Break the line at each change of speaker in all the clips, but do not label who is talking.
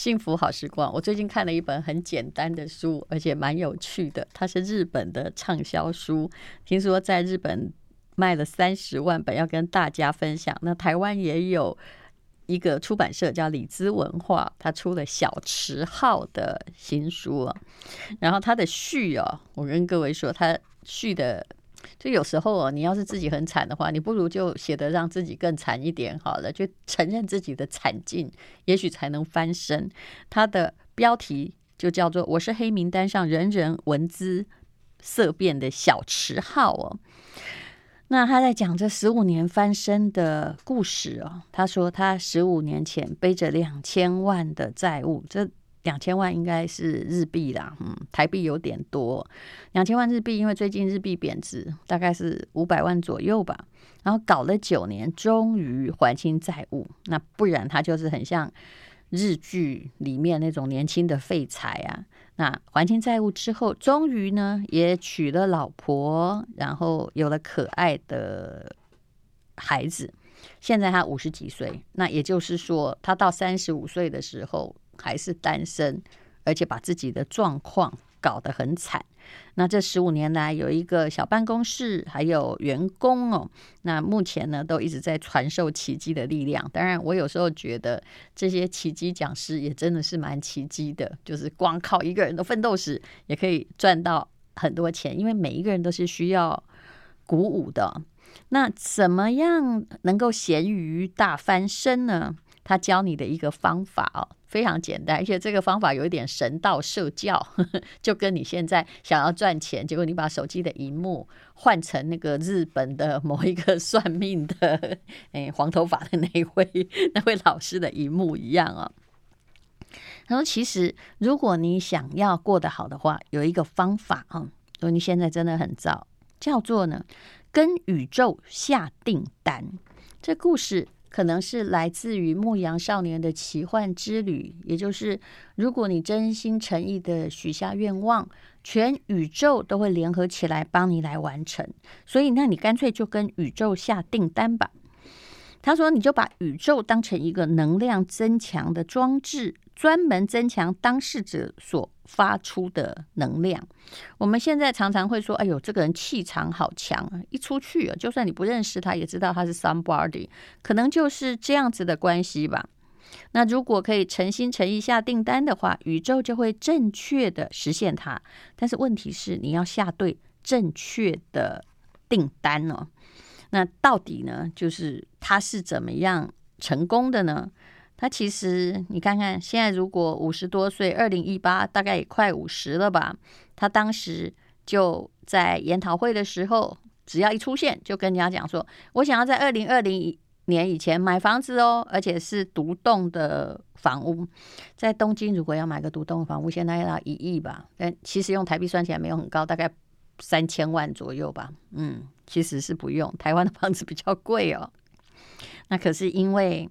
幸福好时光。我最近看了一本很简单的书，而且蛮有趣的。它是日本的畅销书，听说在日本卖了三十万本，要跟大家分享。那台湾也有一个出版社叫李兹文化，它出了《小池浩》的新书。然后它的序哦，我跟各位说，它序的。就有时候哦，你要是自己很惨的话，你不如就写得让自己更惨一点好了，就承认自己的惨境，也许才能翻身。他的标题就叫做“我是黑名单上人人闻之色变的小池浩”哦。那他在讲这十五年翻身的故事哦。他说他十五年前背着两千万的债务，这。两千万应该是日币啦，嗯，台币有点多。两千万日币，因为最近日币贬值，大概是五百万左右吧。然后搞了九年，终于还清债务。那不然他就是很像日剧里面那种年轻的废柴啊。那还清债务之后，终于呢也娶了老婆，然后有了可爱的孩子。现在他五十几岁，那也就是说，他到三十五岁的时候。还是单身，而且把自己的状况搞得很惨。那这十五年来，有一个小办公室，还有员工哦。那目前呢，都一直在传授奇迹的力量。当然，我有时候觉得这些奇迹讲师也真的是蛮奇迹的，就是光靠一个人的奋斗史也可以赚到很多钱。因为每一个人都是需要鼓舞的。那怎么样能够咸鱼大翻身呢？他教你的一个方法哦，非常简单，而且这个方法有一点神道社教，呵呵，就跟你现在想要赚钱，结果你把手机的荧幕换成那个日本的某一个算命的，哎，黄头发的那位 那位老师的荧幕一样啊、哦。他说：“其实如果你想要过得好的话，有一个方法啊，如果你现在真的很糟，叫做呢，跟宇宙下订单。这故事。”可能是来自于牧羊少年的奇幻之旅，也就是如果你真心诚意的许下愿望，全宇宙都会联合起来帮你来完成。所以，那你干脆就跟宇宙下订单吧。他说，你就把宇宙当成一个能量增强的装置。专门增强当事者所发出的能量。我们现在常常会说：“哎呦，这个人气场好强啊！一出去啊，就算你不认识他，也知道他是 somebody。”可能就是这样子的关系吧。那如果可以诚心诚意下订单的话，宇宙就会正确的实现它。但是问题是，你要下对正确的订单哦。那到底呢？就是他是怎么样成功的呢？他其实，你看看，现在如果五十多岁，二零一八大概也快五十了吧？他当时就在研讨会的时候，只要一出现，就跟人家讲说：“我想要在二零二零年以前买房子哦，而且是独栋的房屋。在东京，如果要买个独栋房屋，现在要一亿吧？但其实用台币算起来没有很高，大概三千万左右吧。嗯，其实是不用。台湾的房子比较贵哦。那可是因为。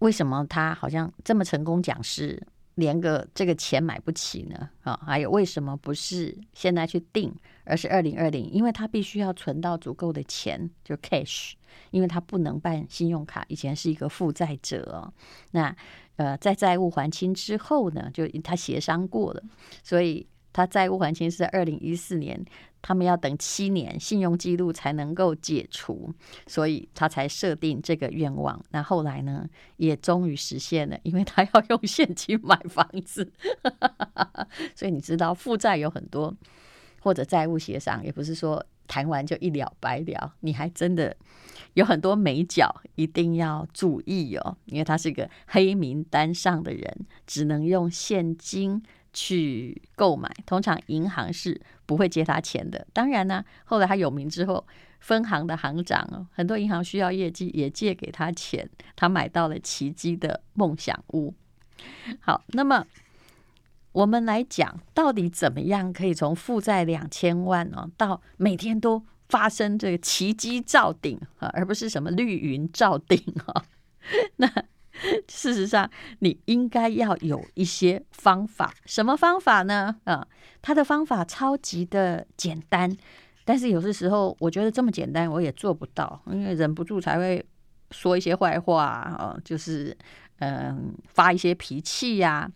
为什么他好像这么成功讲师，连个这个钱买不起呢？啊，还有为什么不是现在去订，而是二零二零？因为他必须要存到足够的钱，就 cash，因为他不能办信用卡，以前是一个负债者哦。那呃，在债务还清之后呢，就他协商过了，所以。他债务还清是在二零一四年，他们要等七年，信用记录才能够解除，所以他才设定这个愿望。那后来呢，也终于实现了，因为他要用现金买房子，所以你知道负债有很多，或者债务协商，也不是说谈完就一了百了，你还真的有很多眉角，一定要注意哦，因为他是个黑名单上的人，只能用现金。去购买，通常银行是不会借他钱的。当然呢，后来他有名之后，分行的行长哦很多银行需要业绩，也借给他钱，他买到了奇迹的梦想屋。好，那么我们来讲，到底怎么样可以从负债两千万哦，到每天都发生这个奇迹造顶啊，而不是什么绿云造顶啊？那。事实上，你应该要有一些方法。什么方法呢？啊，他的方法超级的简单，但是有些时候我觉得这么简单我也做不到，因为忍不住才会说一些坏话啊。就是嗯，发一些脾气呀、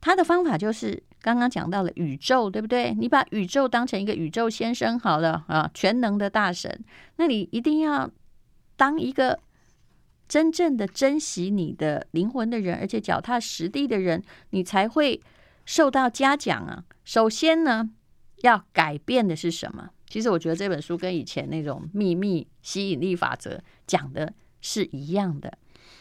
他的方法就是刚刚讲到了宇宙，对不对？你把宇宙当成一个宇宙先生好了啊，全能的大神，那你一定要当一个真正的珍惜你的灵魂的人，而且脚踏实地的人，你才会受到嘉奖啊。首先呢，要改变的是什么？其实我觉得这本书跟以前那种秘密吸引力法则讲的是一样的。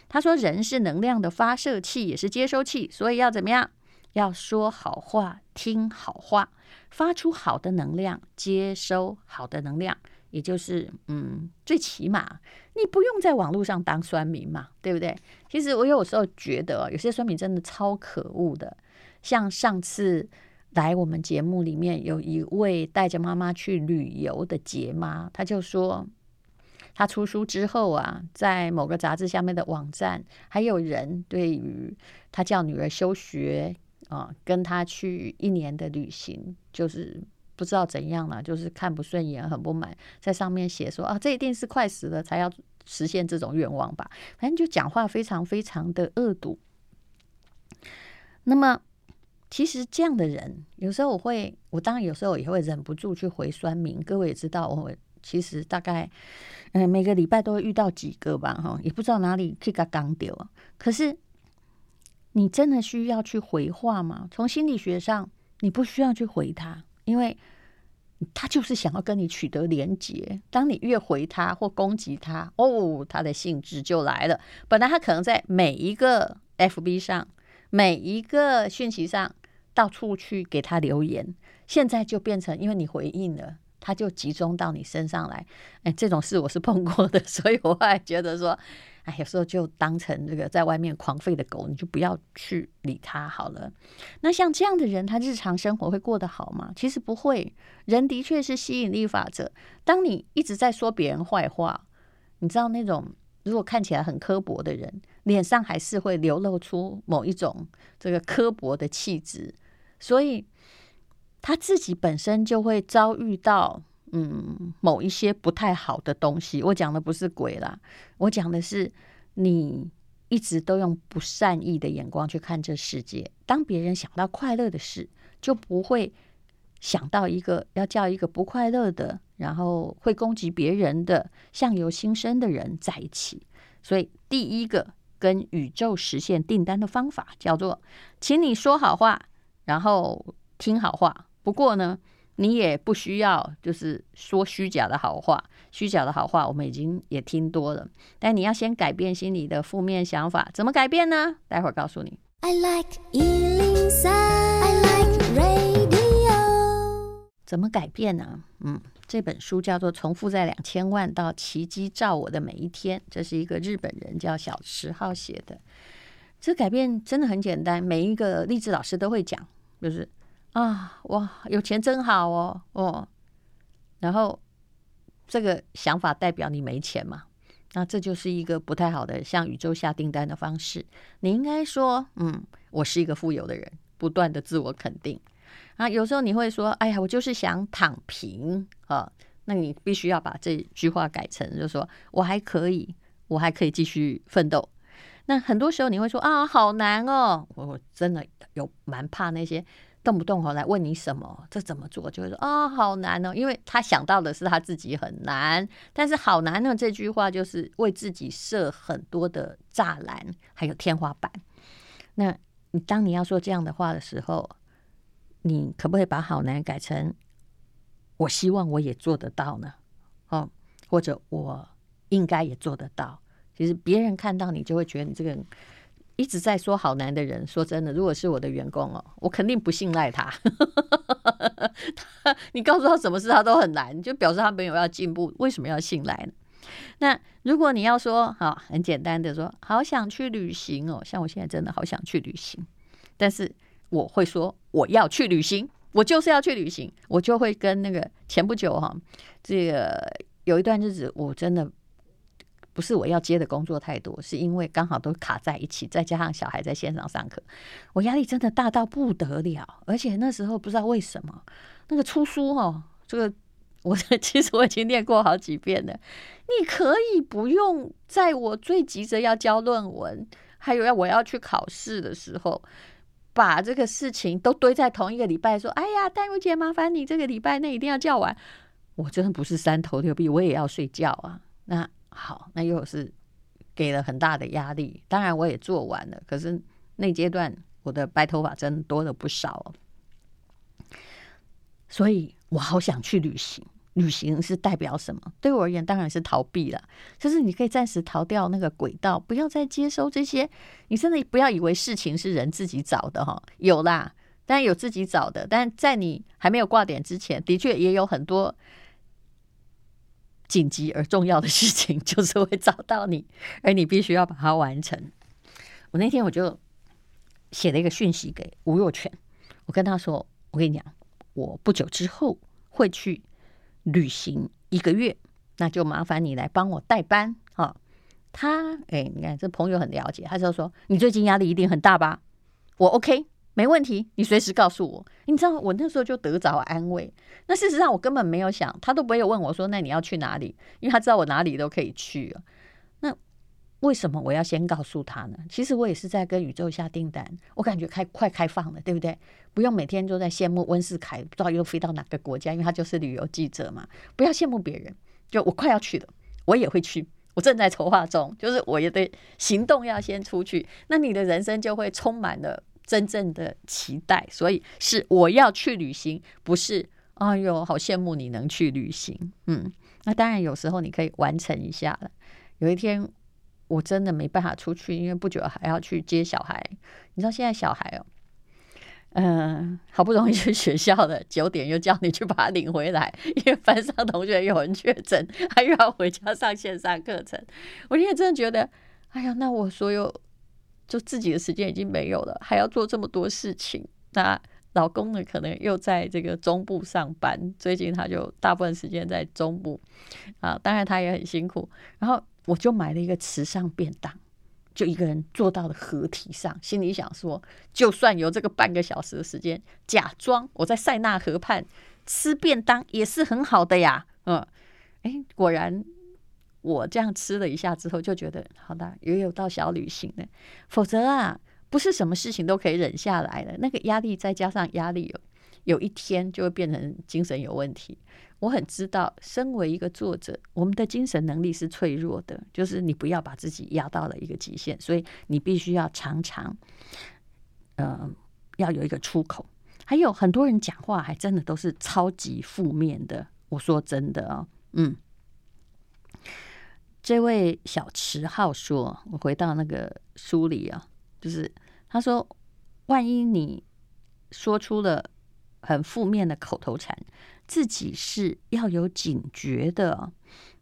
他说，人是能量的发射器，也是接收器，所以要怎么样？要说好话，听好话，发出好的能量，接收好的能量，也就是嗯，最起码你不用在网络上当酸民嘛，对不对？其实我有时候觉得，有些酸民真的超可恶的，像上次。来我们节目里面有一位带着妈妈去旅游的杰妈，她就说，她出书之后啊，在某个杂志下面的网站，还有人对于她叫女儿休学啊，跟她去一年的旅行，就是不知道怎样了，就是看不顺眼，很不满，在上面写说啊，这一定是快死了才要实现这种愿望吧，反正就讲话非常非常的恶毒。那么。其实这样的人，有时候我会，我当然有时候也会忍不住去回酸民。各位也知道，我其实大概，嗯，每个礼拜都会遇到几个吧，哈，也不知道哪里去个刚丢。可是，你真的需要去回话吗？从心理学上，你不需要去回他，因为他就是想要跟你取得连结。当你越回他或攻击他，哦，他的兴致就来了。本来他可能在每一个 FB 上，每一个讯息上。到处去给他留言，现在就变成因为你回应了，他就集中到你身上来。哎，这种事我是碰过的，所以我还觉得说，哎，有时候就当成这个在外面狂吠的狗，你就不要去理他好了。那像这样的人，他日常生活会过得好吗？其实不会。人的确是吸引力法则。当你一直在说别人坏话，你知道那种。如果看起来很刻薄的人，脸上还是会流露出某一种这个刻薄的气质，所以他自己本身就会遭遇到嗯某一些不太好的东西。我讲的不是鬼啦，我讲的是你一直都用不善意的眼光去看这世界。当别人想到快乐的事，就不会想到一个要叫一个不快乐的。然后会攻击别人的相由心生的人在一起，所以第一个跟宇宙实现订单的方法叫做，请你说好话，然后听好话。不过呢，你也不需要就是说虚假的好话，虚假的好话我们已经也听多了。但你要先改变心里的负面想法，怎么改变呢？待会儿告诉你。I like 103, I like radio 怎么改变呢？嗯，这本书叫做《从负债两千万到奇迹照我的每一天》，这是一个日本人叫小池浩写的。这改变真的很简单，每一个励志老师都会讲，就是啊，哇，有钱真好哦，哦，然后这个想法代表你没钱嘛？那这就是一个不太好的向宇宙下订单的方式。你应该说，嗯，我是一个富有的人，不断的自我肯定。啊，有时候你会说：“哎呀，我就是想躺平啊。”那你必须要把这句话改成，就说我还可以，我还可以继续奋斗。那很多时候你会说：“啊，好难哦！”我真的有蛮怕那些动不动来问你什么，这怎么做，就会说：“啊，好难哦！”因为他想到的是他自己很难，但是“好难”呢这句话就是为自己设很多的栅栏，还有天花板。那你当你要说这样的话的时候，你可不可以把好难改成我希望我也做得到呢？哦，或者我应该也做得到。其实别人看到你就会觉得你这个人一直在说好难的人。说真的，如果是我的员工哦，我肯定不信赖他。他你告诉他什么事他都很难，就表示他没有要进步。为什么要信赖呢？那如果你要说好很简单的说，好想去旅行哦，像我现在真的好想去旅行，但是。我会说我要去旅行，我就是要去旅行，我就会跟那个前不久哈，这个有一段日子我真的不是我要接的工作太多，是因为刚好都卡在一起，再加上小孩在线上上课，我压力真的大到不得了，而且那时候不知道为什么那个出书哦，这个我 其实我已经念过好几遍了，你可以不用在我最急着要交论文。还有要我要去考试的时候，把这个事情都堆在同一个礼拜，说：“哎呀，淡如姐，麻烦你这个礼拜内一定要叫完。”我真的不是三头六臂，我也要睡觉啊。那好，那又是给了很大的压力。当然我也做完了，可是那阶段我的白头发真的多了不少哦，所以我好想去旅行。旅行是代表什么？对我而言，当然是逃避了。就是你可以暂时逃掉那个轨道，不要再接收这些。你真的不要以为事情是人自己找的哈，有啦，当然有自己找的。但在你还没有挂点之前，的确也有很多紧急而重要的事情，就是会找到你，而你必须要把它完成。我那天我就写了一个讯息给吴若权，我跟他说：“我跟你讲，我不久之后会去。”旅行一个月，那就麻烦你来帮我代班啊！他哎，你看这朋友很了解，他就说，你最近压力一定很大吧？我 OK，没问题，你随时告诉我。你知道我那时候就得着安慰。那事实上我根本没有想，他都没有问我说，那你要去哪里？因为他知道我哪里都可以去啊。那为什么我要先告诉他呢？其实我也是在跟宇宙下订单，我感觉开快开放了，对不对？不用每天都在羡慕温世凯，不知道又飞到哪个国家，因为他就是旅游记者嘛。不要羡慕别人，就我快要去了，我也会去，我正在筹划中，就是我也得行动要先出去，那你的人生就会充满了真正的期待。所以是我要去旅行，不是哎呦，好羡慕你能去旅行。嗯，那当然有时候你可以完成一下了。有一天。我真的没办法出去，因为不久还要去接小孩。你知道现在小孩哦，嗯、好不容易去学校了，九点又叫你去把他领回来，因为班上同学有人确诊，他又要回家上线上课程。我现在真的觉得，哎呀，那我所有就自己的时间已经没有了，还要做这么多事情。那老公呢，可能又在这个中部上班，最近他就大部分时间在中部啊，当然他也很辛苦。然后。我就买了一个池上便当，就一个人坐到了河堤上，心里想说，就算有这个半个小时的时间，假装我在塞纳河畔吃便当也是很好的呀。嗯，哎，果然我这样吃了一下之后，就觉得好的，也有到小旅行了。否则啊，不是什么事情都可以忍下来的，那个压力再加上压力，有有一天就会变成精神有问题。我很知道，身为一个作者，我们的精神能力是脆弱的，就是你不要把自己压到了一个极限，所以你必须要常常，嗯、要有一个出口。还有很多人讲话还真的都是超级负面的，我说真的、哦，嗯，这位小池浩说，我回到那个书里啊，就是他说，万一你说出了很负面的口头禅。自己是要有警觉的，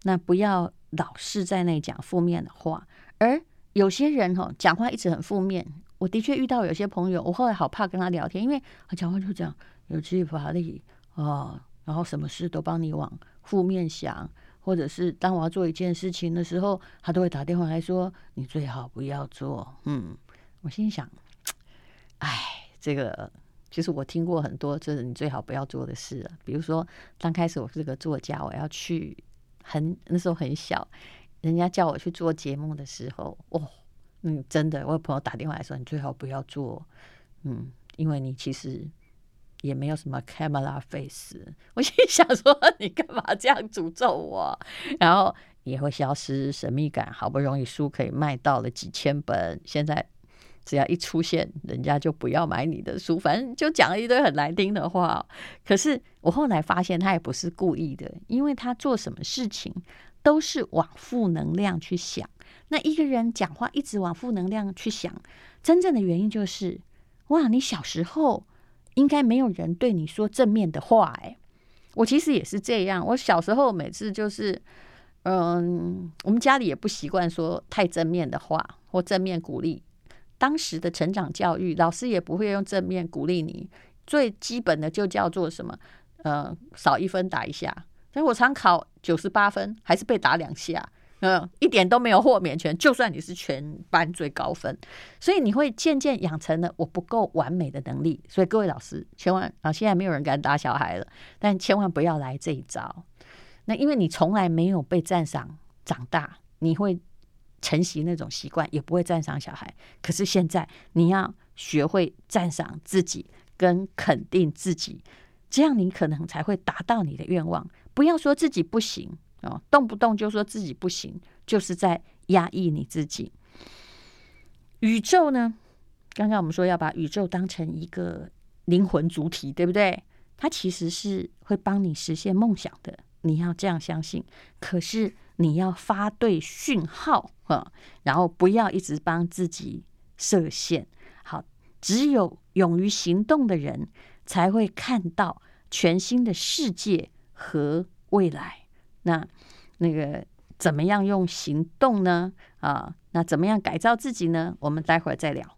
那不要老是在那讲负面的话。而有些人哈，讲话一直很负面。我的确遇到有些朋友，我后来好怕跟他聊天，因为他讲话就这样有气乏力啊，然后什么事都帮你往负面想，或者是当我要做一件事情的时候，他都会打电话来说：“你最好不要做。”嗯，我心想，哎，这个。其实我听过很多，这是你最好不要做的事啊。比如说，刚开始我是个作家，我要去很那时候很小，人家叫我去做节目的时候，哦，嗯，真的，我有朋友打电话来说，你最好不要做，嗯，因为你其实也没有什么 camera face。我心想说，你干嘛这样诅咒我？然后也会消失神秘感。好不容易书可以卖到了几千本，现在。只要一出现，人家就不要买你的书，反正就讲了一堆很难听的话。可是我后来发现，他也不是故意的，因为他做什么事情都是往负能量去想。那一个人讲话一直往负能量去想，真正的原因就是：哇，你小时候应该没有人对你说正面的话。哎，我其实也是这样。我小时候每次就是，嗯，我们家里也不习惯说太正面的话或正面鼓励。当时的成长教育，老师也不会用正面鼓励你。最基本的就叫做什么？呃，少一分打一下。所以我常考九十八分，还是被打两下。嗯、一点都没有豁免权。就算你是全班最高分，所以你会渐渐养成了我不够完美的能力。所以各位老师，千万啊，现在没有人敢打小孩了，但千万不要来这一招。那因为你从来没有被赞赏长大，你会承袭那种习惯，也不会赞赏小孩。可是现在你要学会赞赏自己，跟肯定自己，这样你可能才会达到你的愿望。不要说自己不行哦，动不动就说自己不行，就是在压抑你自己。宇宙呢？刚刚我们说要把宇宙当成一个灵魂主体，对不对？它其实是会帮你实现梦想的。你要这样相信。可是你要发对讯号啊，然后不要一直帮自己设限。好，只有勇于行动的人，才会看到全新的世界和未来。那那个怎么样用行动呢？啊，那怎么样改造自己呢？我们待会儿再聊。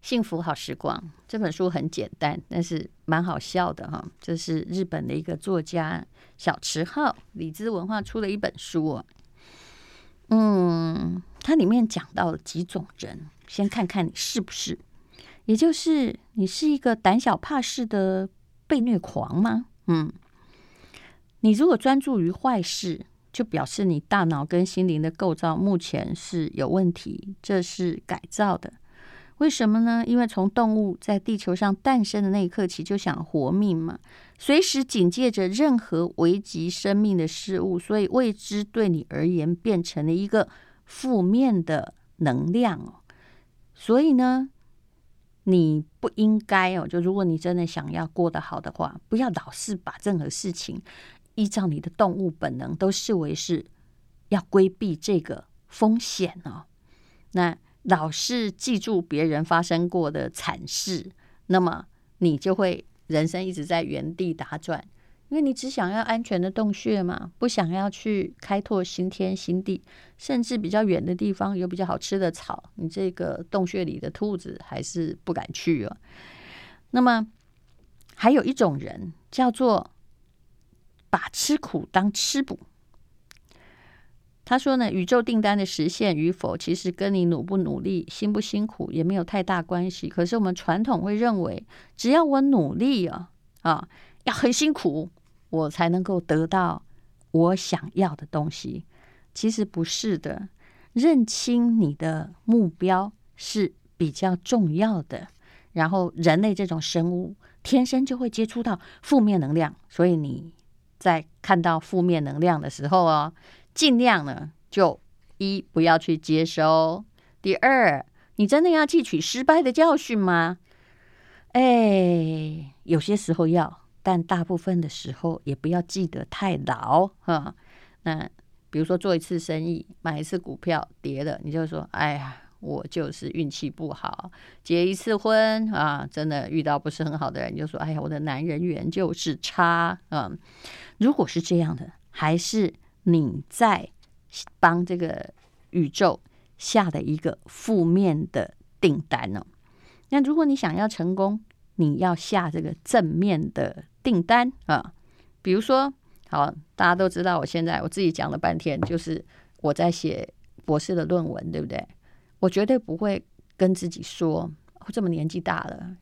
幸福好时光这本书很简单，但是蛮好笑的哈。这是日本的一个作家小池浩，里兹文化出了一本书啊。嗯，它里面讲到了几种人，先看看你是不是，也就是你是一个胆小怕事的被虐狂吗？嗯，你如果专注于坏事。就表示你大脑跟心灵的构造目前是有问题，这是改造的。为什么呢？因为从动物在地球上诞生的那一刻起，就想活命嘛，随时警戒着任何危及生命的事物，所以未知对你而言变成了一个负面的能量。所以呢，你不应该哦，就如果你真的想要过得好的话，不要老是把任何事情。依照你的动物本能，都视为是要规避这个风险哦。那老是记住别人发生过的惨事，那么你就会人生一直在原地打转，因为你只想要安全的洞穴嘛，不想要去开拓新天新地，甚至比较远的地方有比较好吃的草，你这个洞穴里的兔子还是不敢去哦。那么还有一种人叫做。把吃苦当吃补。他说呢，宇宙订单的实现与否，其实跟你努不努力、辛不辛苦也没有太大关系。可是我们传统会认为，只要我努力啊啊，要很辛苦，我才能够得到我想要的东西。其实不是的，认清你的目标是比较重要的。然后，人类这种生物天生就会接触到负面能量，所以你。在看到负面能量的时候哦，尽量呢就一不要去接收。第二，你真的要汲取失败的教训吗？哎，有些时候要，但大部分的时候也不要记得太牢哈。那比如说做一次生意，买一次股票跌了，你就说：“哎呀。”我就是运气不好，结一次婚啊，真的遇到不是很好的人，你就说：“哎呀，我的男人缘就是差。”嗯，如果是这样的，还是你在帮这个宇宙下的一个负面的订单呢？那如果你想要成功，你要下这个正面的订单啊。比如说，好，大家都知道，我现在我自己讲了半天，就是我在写博士的论文，对不对？我绝对不会跟自己说，这么年纪大了，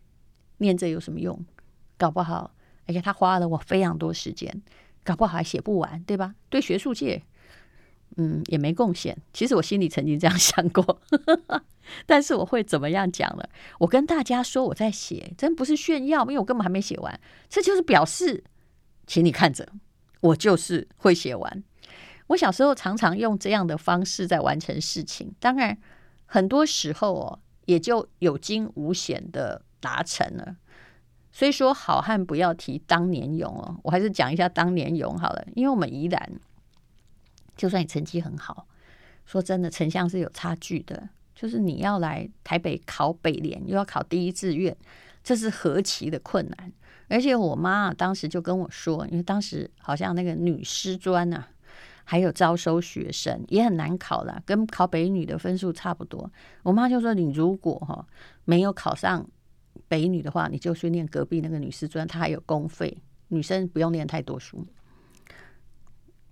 念这有什么用？搞不好，而且他花了我非常多时间，搞不好还写不完，对吧？对学术界，嗯，也没贡献。其实我心里曾经这样想过，但是我会怎么样讲呢？我跟大家说我在写，真不是炫耀，因为我根本还没写完。这就是表示，请你看着，我就是会写完。我小时候常常用这样的方式在完成事情，当然。很多时候哦，也就有惊无险的达成了。所以说，好汉不要提当年勇哦。我还是讲一下当年勇好了，因为我们宜兰，就算你成绩很好，说真的，城乡是有差距的。就是你要来台北考北联，又要考第一志愿，这是何其的困难。而且我妈当时就跟我说，因为当时好像那个女师专啊。还有招收学生也很难考了，跟考北女的分数差不多。我妈就说：“你如果哈没有考上北女的话，你就去念隔壁那个女师专，她还有公费，女生不用念太多书。”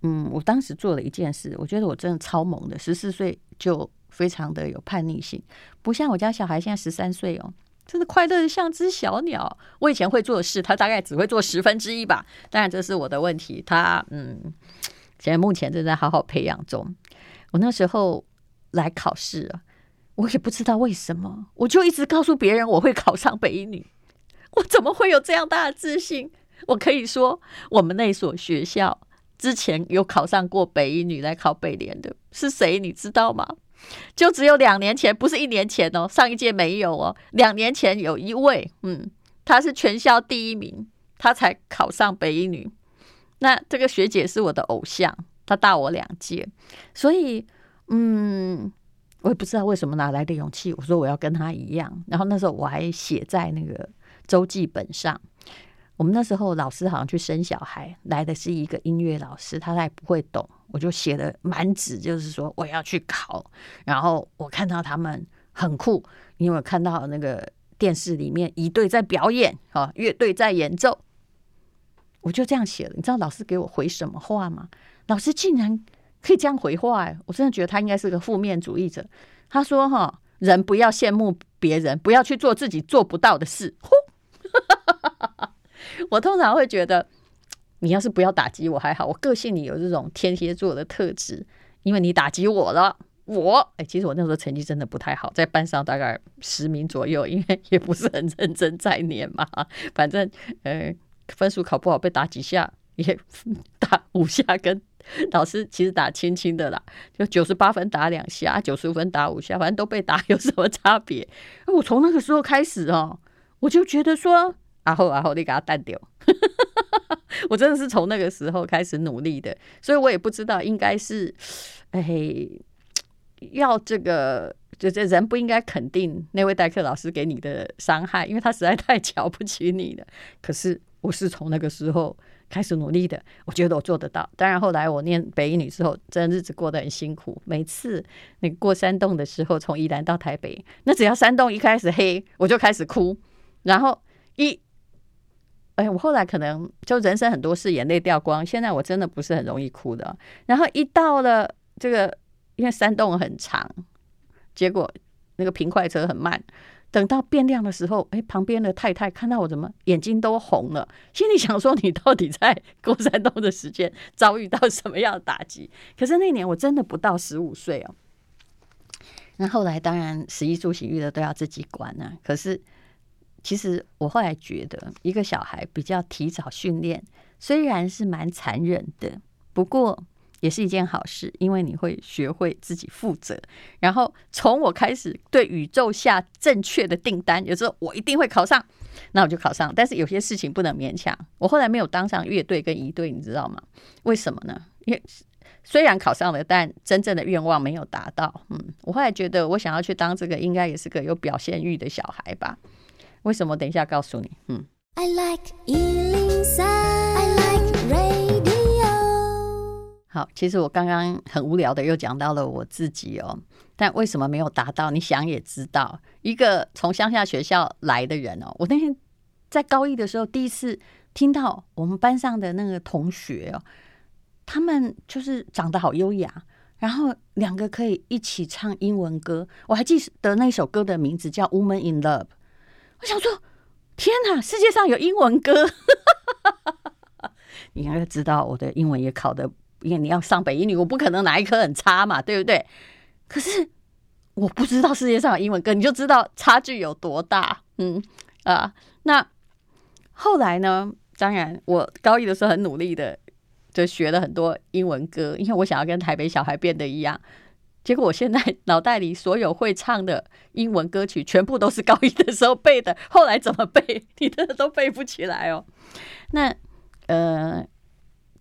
嗯，我当时做了一件事，我觉得我真的超猛的，十四岁就非常的有叛逆性，不像我家小孩现在十三岁哦。真的快乐的像只小鸟。我以前会做的事，他大概只会做十分之一吧。当然这是我的问题。他嗯，现在目前正在好好培养中。我那时候来考试啊，我也不知道为什么，我就一直告诉别人我会考上北一女。我怎么会有这样大的自信？我可以说，我们那所学校之前有考上过北一女来考北联的是谁？你知道吗？就只有两年前，不是一年前哦，上一届没有哦。两年前有一位，嗯，他是全校第一名，他才考上北一女。那这个学姐是我的偶像，她大我两届，所以，嗯，我也不知道为什么哪来的勇气，我说我要跟她一样。然后那时候我还写在那个周记本上。我们那时候老师好像去生小孩，来的是一个音乐老师，他还不会懂，我就写的满纸，就是说我要去考。然后我看到他们很酷，因为我看到那个电视里面一队在表演，啊，乐队在演奏，我就这样写了。你知道老师给我回什么话吗？老师竟然可以这样回话，我真的觉得他应该是个负面主义者。他说：“哈，人不要羡慕别人，不要去做自己做不到的事。”。我通常会觉得，你要是不要打击我还好。我个性里有这种天蝎座的特质，因为你打击我了，我哎，其实我那时候成绩真的不太好，在班上大概十名左右，因为也不是很认真在念嘛。反正呃，分数考不好被打几下，也 打五下，跟老师其实打轻轻的啦，就九十八分打两下，九十五分打五下，反正都被打，有什么差别？我从那个时候开始哦，我就觉得说。然后，然后你给他淡掉。我真的是从那个时候开始努力的，所以我也不知道应该是，哎，要这个，就这人不应该肯定那位代课老师给你的伤害，因为他实在太瞧不起你了。可是我是从那个时候开始努力的，我觉得我做得到。当然后来我念北一女之后，真的日子过得很辛苦。每次那个过山洞的时候，从宜兰到台北，那只要山洞一开始黑，我就开始哭，然后一。哎，我后来可能就人生很多事眼泪掉光，现在我真的不是很容易哭的。然后一到了这个，因为山洞很长，结果那个平快车很慢。等到变亮的时候，哎，旁边的太太看到我怎么眼睛都红了，心里想说：你到底在过山洞的时间遭遇到什么样的打击？可是那年我真的不到十五岁哦。那后来当然食衣住行娱乐都要自己管呢、啊。可是。其实我后来觉得，一个小孩比较提早训练，虽然是蛮残忍的，不过也是一件好事，因为你会学会自己负责。然后从我开始对宇宙下正确的订单，有时候我一定会考上，那我就考上。但是有些事情不能勉强。我后来没有当上乐队跟仪队，你知道吗？为什么呢？因为虽然考上了，但真正的愿望没有达到。嗯，我后来觉得，我想要去当这个，应该也是个有表现欲的小孩吧。为什么？等一下告诉你。嗯，I like 103, I like radio。好，其实我刚刚很无聊的又讲到了我自己哦，但为什么？没有达到？你想也知道，一个从乡下学校来的人哦，我那天在高一的时候第一次听到我们班上的那个同学哦，他们就是长得好优雅，然后两个可以一起唱英文歌，我还记得那首歌的名字叫《Woman in Love》。我想说，天哪！世界上有英文歌，你应该知道我的英文也考的，因为你要上北一女，我不可能哪一科很差嘛，对不对？可是我不知道世界上有英文歌，你就知道差距有多大。嗯啊，那后来呢？当然，我高一的时候很努力的，就学了很多英文歌，因为我想要跟台北小孩变得一样。结果我现在脑袋里所有会唱的英文歌曲，全部都是高一的时候背的，后来怎么背，你真的都背不起来哦。那呃，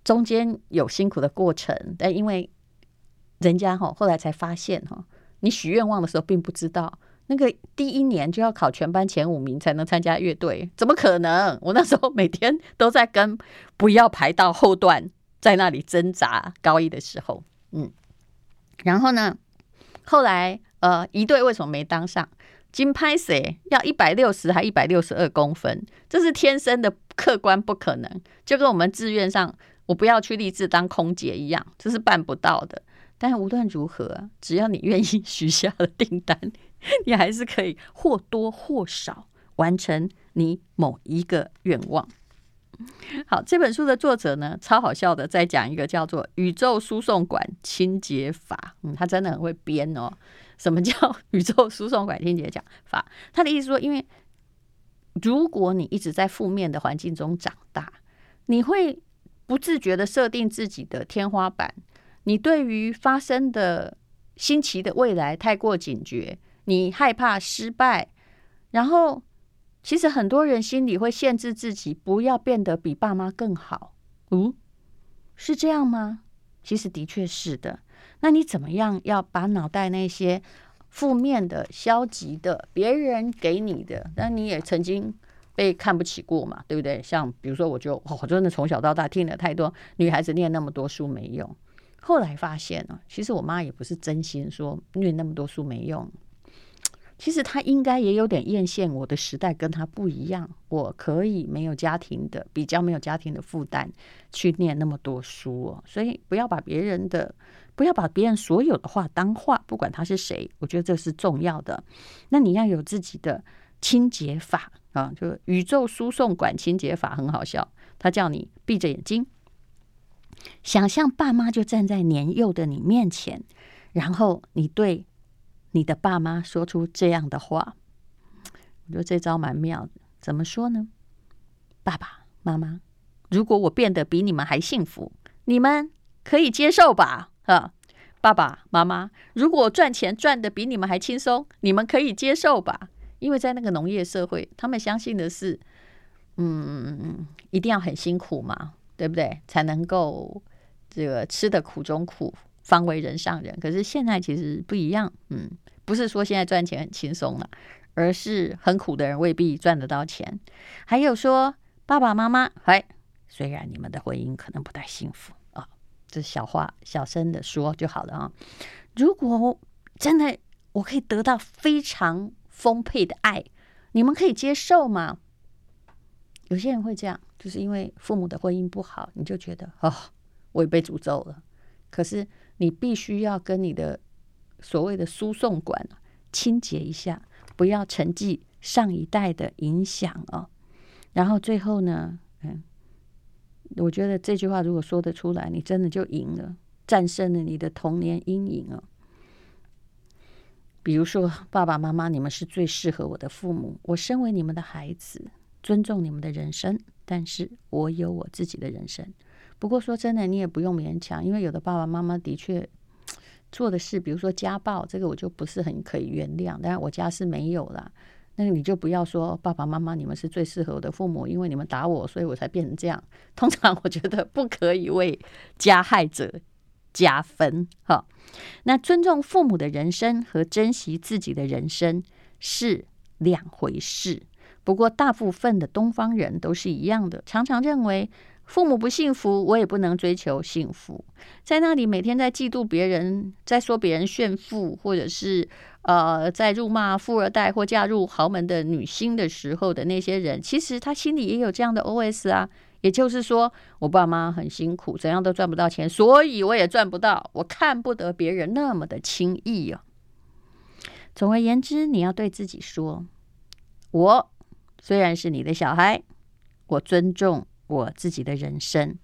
中间有辛苦的过程，但因为人家哈后来才发现哈，你许愿望的时候并不知道，那个第一年就要考全班前五名才能参加乐队，怎么可能？我那时候每天都在跟不要排到后段，在那里挣扎。高一的时候，嗯。然后呢，后来呃，一队为什么没当上？金拍谁要一百六十还一百六十二公分，这是天生的，客观不可能。就跟我们志愿上，我不要去立志当空姐一样，这是办不到的。但无论如何，只要你愿意许下了订单，你还是可以或多或少完成你某一个愿望。好，这本书的作者呢，超好笑的，在讲一个叫做“宇宙输送管清洁法”。嗯，他真的很会编哦。什么叫宇宙输送管清洁讲法？他的意思说，因为如果你一直在负面的环境中长大，你会不自觉的设定自己的天花板。你对于发生的新奇的未来太过警觉，你害怕失败，然后。其实很多人心里会限制自己，不要变得比爸妈更好。嗯，是这样吗？其实的确是的。那你怎么样要把脑袋那些负面的、消极的、别人给你的，那你也曾经被看不起过嘛？对不对？像比如说，我就哦，真的从小到大听了太多女孩子念那么多书没用。后来发现呢，其实我妈也不是真心说念那么多书没用。其实他应该也有点艳羡我的时代跟他不一样，我可以没有家庭的，比较没有家庭的负担去念那么多书哦。所以不要把别人的，不要把别人所有的话当话，不管他是谁，我觉得这是重要的。那你要有自己的清洁法啊，就宇宙输送管清洁法很好笑。他叫你闭着眼睛，想象爸妈就站在年幼的你面前，然后你对。你的爸妈说出这样的话，我觉得这招蛮妙的。怎么说呢？爸爸妈妈，如果我变得比你们还幸福，你们可以接受吧？啊，爸爸妈妈，如果赚钱赚得比你们还轻松，你们可以接受吧？因为在那个农业社会，他们相信的是，嗯，一定要很辛苦嘛，对不对？才能够这个吃得苦中苦。方为人上人，可是现在其实不一样，嗯，不是说现在赚钱很轻松了，而是很苦的人未必赚得到钱。还有说爸爸妈妈，哎，虽然你们的婚姻可能不太幸福啊，这小话小声的说就好了啊。如果真的我可以得到非常丰沛的爱，你们可以接受吗？有些人会这样，就是因为父母的婚姻不好，你就觉得哦，我也被诅咒了。可是。你必须要跟你的所谓的输送管清洁一下，不要沉寂上一代的影响哦。然后最后呢，嗯，我觉得这句话如果说得出来，你真的就赢了，战胜了你的童年阴影哦。比如说，爸爸妈妈，你们是最适合我的父母，我身为你们的孩子，尊重你们的人生，但是我有我自己的人生。不过说真的，你也不用勉强，因为有的爸爸妈妈的确做的事，比如说家暴，这个我就不是很可以原谅。当然我家是没有啦，那你就不要说爸爸妈妈你们是最适合我的父母，因为你们打我，所以我才变成这样。通常我觉得不可以为加害者加分。哈，那尊重父母的人生和珍惜自己的人生是两回事。不过大部分的东方人都是一样的，常常认为。父母不幸福，我也不能追求幸福。在那里每天在嫉妒别人，在说别人炫富，或者是呃，在辱骂富二代或嫁入豪门的女星的时候的那些人，其实他心里也有这样的 OS 啊。也就是说，我爸妈很辛苦，怎样都赚不到钱，所以我也赚不到。我看不得别人那么的轻易啊。总而言之，你要对自己说：我虽然是你的小孩，我尊重。我自己的人生，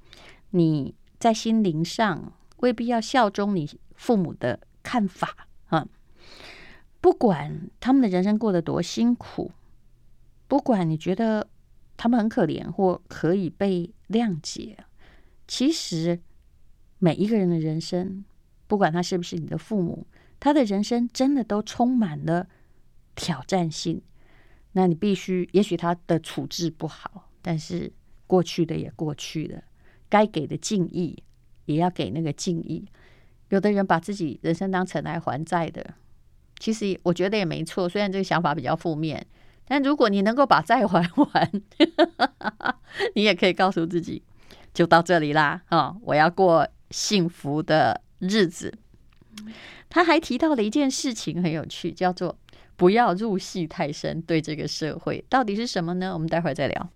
你在心灵上未必要效忠你父母的看法啊。不管他们的人生过得多辛苦，不管你觉得他们很可怜或可以被谅解，其实每一个人的人生，不管他是不是你的父母，他的人生真的都充满了挑战性。那你必须，也许他的处置不好，但是。过去的也过去了，该给的敬意也要给那个敬意。有的人把自己人生当成来还债的，其实我觉得也没错。虽然这个想法比较负面，但如果你能够把债还完，你也可以告诉自己，就到这里啦。啊，我要过幸福的日子。他还提到了一件事情很有趣，叫做不要入戏太深。对这个社会到底是什么呢？我们待会儿再聊。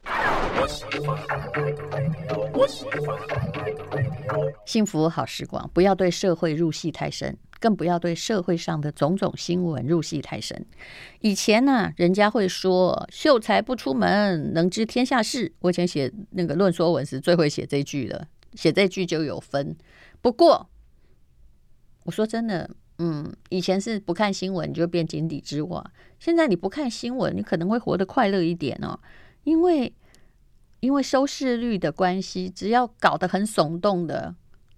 幸福好时光，不要对社会入戏太深，更不要对社会上的种种新闻入戏太深。以前呢、人家会说“秀才不出门，能知天下事”。我以前写那个论说文时，最会写这句了，写这句就有分。不过，我说真的，嗯，以前是不看新闻你就变井底之蛙，现在你不看新闻，你可能会活得快乐一点哦，因为。因为收视率的关系，只要搞得很耸动的，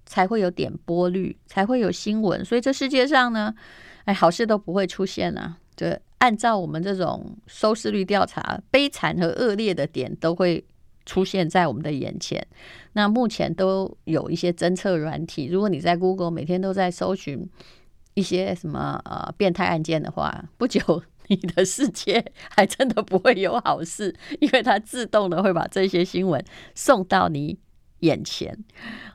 才会有点播率，才会有新闻。所以这世界上呢，哎，好事都不会出现啊。就按照我们这种收视率调查，悲惨和恶劣的点都会出现在我们的眼前。那目前都有一些侦测软体，如果你在 Google 每天都在搜寻一些什么呃变态案件的话，不久。你的世界还真的不会有好事，因为它自动的会把这些新闻送到你眼前。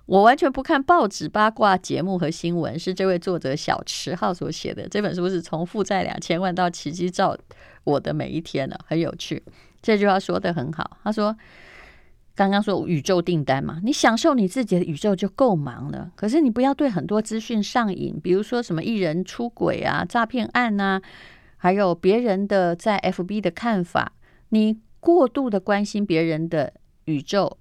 我完全不看报纸八卦节目和新闻，是这位作者小池浩所写的。这本书是从负债两千万到奇迹照我的每一天呢，很有趣。这句话说得很好，他说：“刚刚说宇宙订单嘛，你享受你自己的宇宙就够忙了，可是你不要对很多资讯上瘾，比如说什么艺人出轨啊、诈骗案啊。”还有别人的在 FB 的看法，你过度的关心别人的宇宙，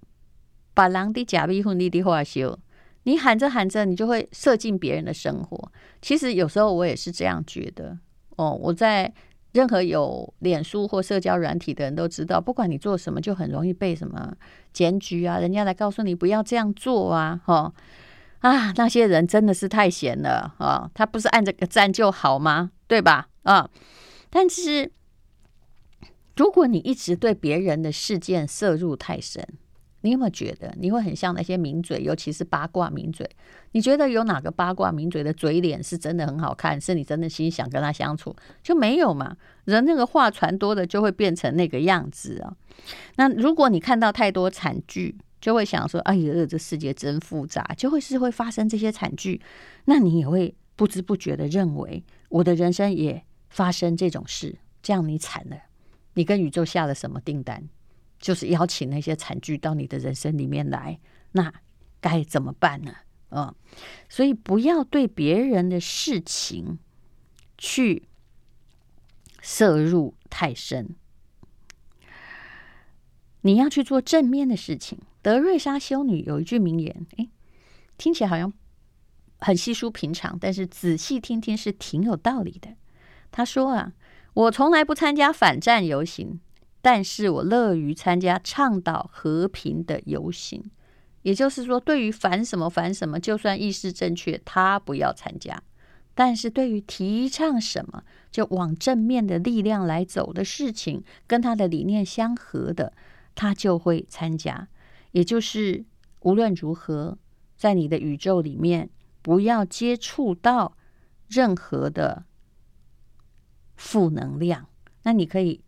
把狼的假逼混地的化修，你喊着喊着，你就会射进别人的生活。其实有时候我也是这样觉得哦。我在任何有脸书或社交软体的人都知道，不管你做什么，就很容易被什么检举啊，人家来告诉你不要这样做啊，哈啊，那些人真的是太闲了啊！他不是按这个赞就好吗？对吧？啊！但是，如果你一直对别人的事件涉入太深，你有没有觉得你会很像那些名嘴，尤其是八卦名嘴？你觉得有哪个八卦名嘴的嘴脸是真的很好看，是你真的心想跟他相处？就没有嘛？人那个话传多了，就会变成那个样子啊。那如果你看到太多惨剧，就会想说：“哎呀，这世界真复杂。”就会是会发生这些惨剧，那你也会不知不觉的认为，我的人生也。发生这种事，这样你惨了。你跟宇宙下了什么订单？就是邀请那些惨剧到你的人生里面来，那该怎么办呢？嗯，所以不要对别人的事情去涉入太深。你要去做正面的事情。德瑞莎修女有一句名言，诶，听起来好像很稀疏平常，但是仔细听听是挺有道理的。她说啊，我从来不参加反战游行，但是我乐于参加倡导和平的游行。也就是说，对于反什么反什么，就算意识正确，他不要参加；但是对于提倡什么，就往正面的力量来走的事情，跟他的理念相合的，他就会参加。也就是无论如何，在你的宇宙里面，不要接触到任何的。负能量，那你可以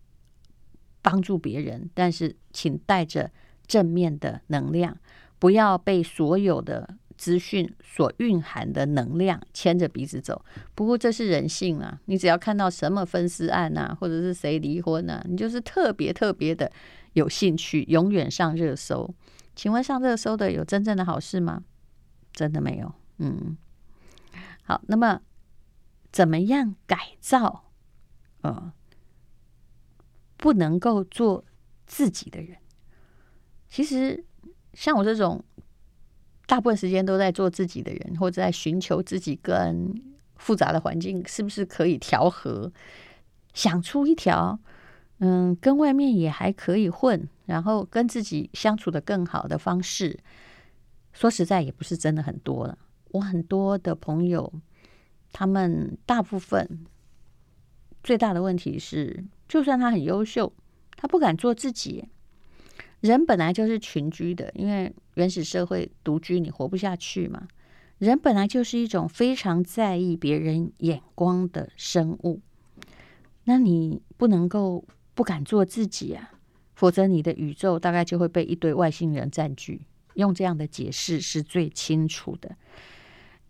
帮助别人，但是请带着正面的能量，不要被所有的资讯所蕴含的能量牵着鼻子走。不过这是人性啊，你只要看到什么分尸案啊，或者是谁离婚啊，你就是特别特别的有兴趣，永远上热搜。请问上热搜的有真正的好事吗？真的没有。嗯，好，那么怎么样改造？嗯，不能够做自己的人。其实，像我这种大部分时间都在做自己的人，或者在寻求自己跟复杂的环境是不是可以调和，想出一条嗯，跟外面也还可以混，然后跟自己相处的更好的方式。说实在，也不是真的很多了。我很多的朋友，他们大部分。最大的问题是，就算他很优秀，他不敢做自己。人本来就是群居的，因为原始社会独居你活不下去嘛。人本来就是一种非常在意别人眼光的生物，那你不能够不敢做自己啊，否则你的宇宙大概就会被一堆外星人占据。用这样的解释是最清楚的。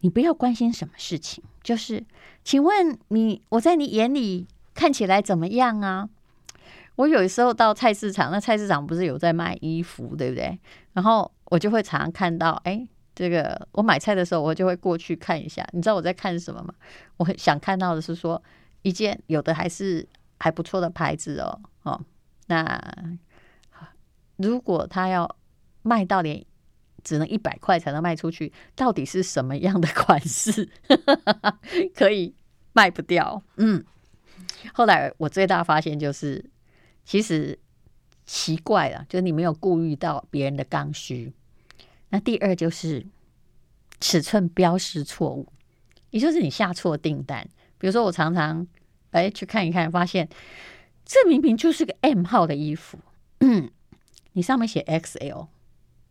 你不要关心什么事情，就是，请问你，我在你眼里看起来怎么样啊？我有时候到菜市场，那菜市场不是有在卖衣服，对不对？然后我就会常常看到，哎，这个我买菜的时候，我就会过去看一下。你知道我在看什么吗？我想看到的是说，一件有的还是还不错的牌子哦，哦，那如果他要卖到连只能一百块才能卖出去，到底是什么样的款式 可以卖不掉？嗯。后来我最大发现就是，其实奇怪了，就是你没有顾虑到别人的刚需。那第二就是尺寸标识错误，也就是你下错订单。比如说我常常哎去看一看，发现这明明就是个 M 号的衣服，你上面写 XL，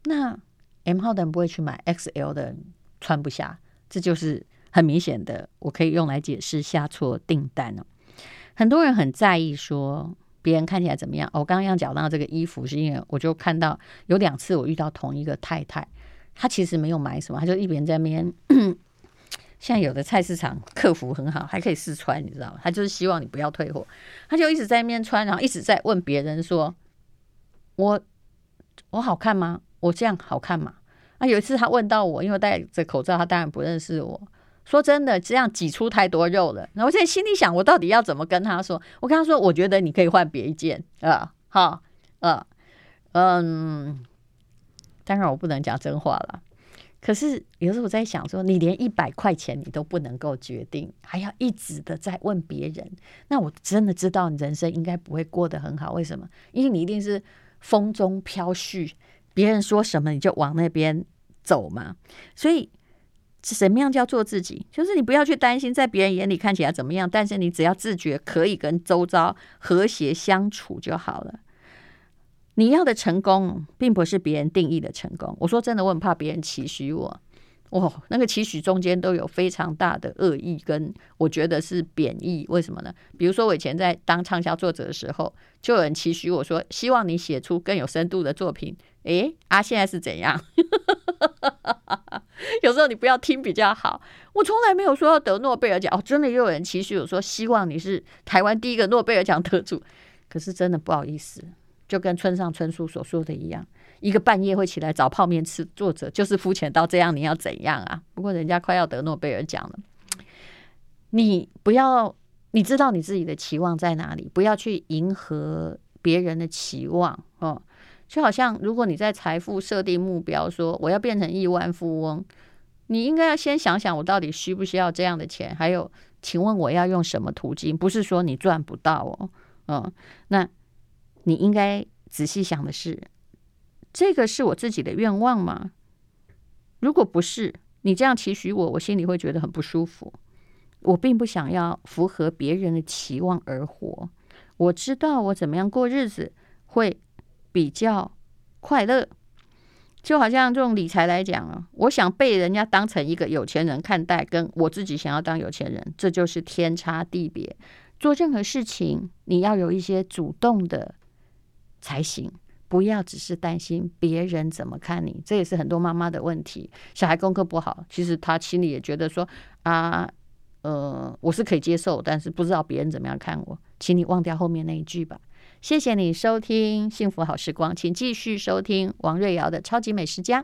那 M 号的人不会去买，XL 的人穿不下，这就是很明显的，我可以用来解释下错订单了。很多人很在意说别人看起来怎么样。我刚刚要讲到这个衣服，是因为我就看到有两次我遇到同一个太太，她其实没有买什么，她就一边在那边。现在有的菜市场客服很好，还可以试穿，你知道吗？她就是希望你不要退货，她就一直在那边穿，然后一直在问别人说：“我我好看吗？我这样好看吗？”啊，有一次她问到我，因为戴着口罩，她当然不认识我。说真的，这样挤出太多肉了。那我现在心里想，我到底要怎么跟他说？我跟他说，我觉得你可以换别一件啊，好，呃，嗯，当然我不能讲真话了。可是有时候我在想说，你连一百块钱你都不能够决定，还要一直的在问别人，那我真的知道你人生应该不会过得很好。为什么？因为你一定是风中飘絮，别人说什么你就往那边走嘛。所以。什么样叫做自己？就是你不要去担心在别人眼里看起来怎么样，但是你只要自觉可以跟周遭和谐相处就好了。你要的成功，并不是别人定义的成功。我说真的，我很怕别人期许我。哦，那个期许中间都有非常大的恶意，跟我觉得是贬义。为什么呢？比如说我以前在当畅销作者的时候，就有人期许我说，希望你写出更有深度的作品。诶，啊，现在是怎样？有时候你不要听比较好。我从来没有说要得诺贝尔奖哦，真的也有人期许我说，希望你是台湾第一个诺贝尔奖得主。可是真的不好意思，就跟村上春树所说的一样。一个半夜会起来找泡面吃，作者就是肤浅到这样，你要怎样啊？不过人家快要得诺贝尔奖了，你不要，你知道你自己的期望在哪里，不要去迎合别人的期望哦。就好像如果你在财富设定目标，说我要变成亿万富翁，你应该要先想想我到底需不需要这样的钱，还有，请问我要用什么途径？不是说你赚不到哦，嗯，那你应该仔细想的是。这个是我自己的愿望吗？如果不是，你这样期许我，我心里会觉得很不舒服。我并不想要符合别人的期望而活。我知道我怎么样过日子会比较快乐。就好像这种理财来讲啊，我想被人家当成一个有钱人看待，跟我自己想要当有钱人，这就是天差地别。做任何事情，你要有一些主动的才行。不要只是担心别人怎么看你，这也是很多妈妈的问题。小孩功课不好，其实他心里也觉得说啊，呃，我是可以接受，但是不知道别人怎么样看我。请你忘掉后面那一句吧。谢谢你收听《幸福好时光》，请继续收听王瑞瑶的《超级美食家》。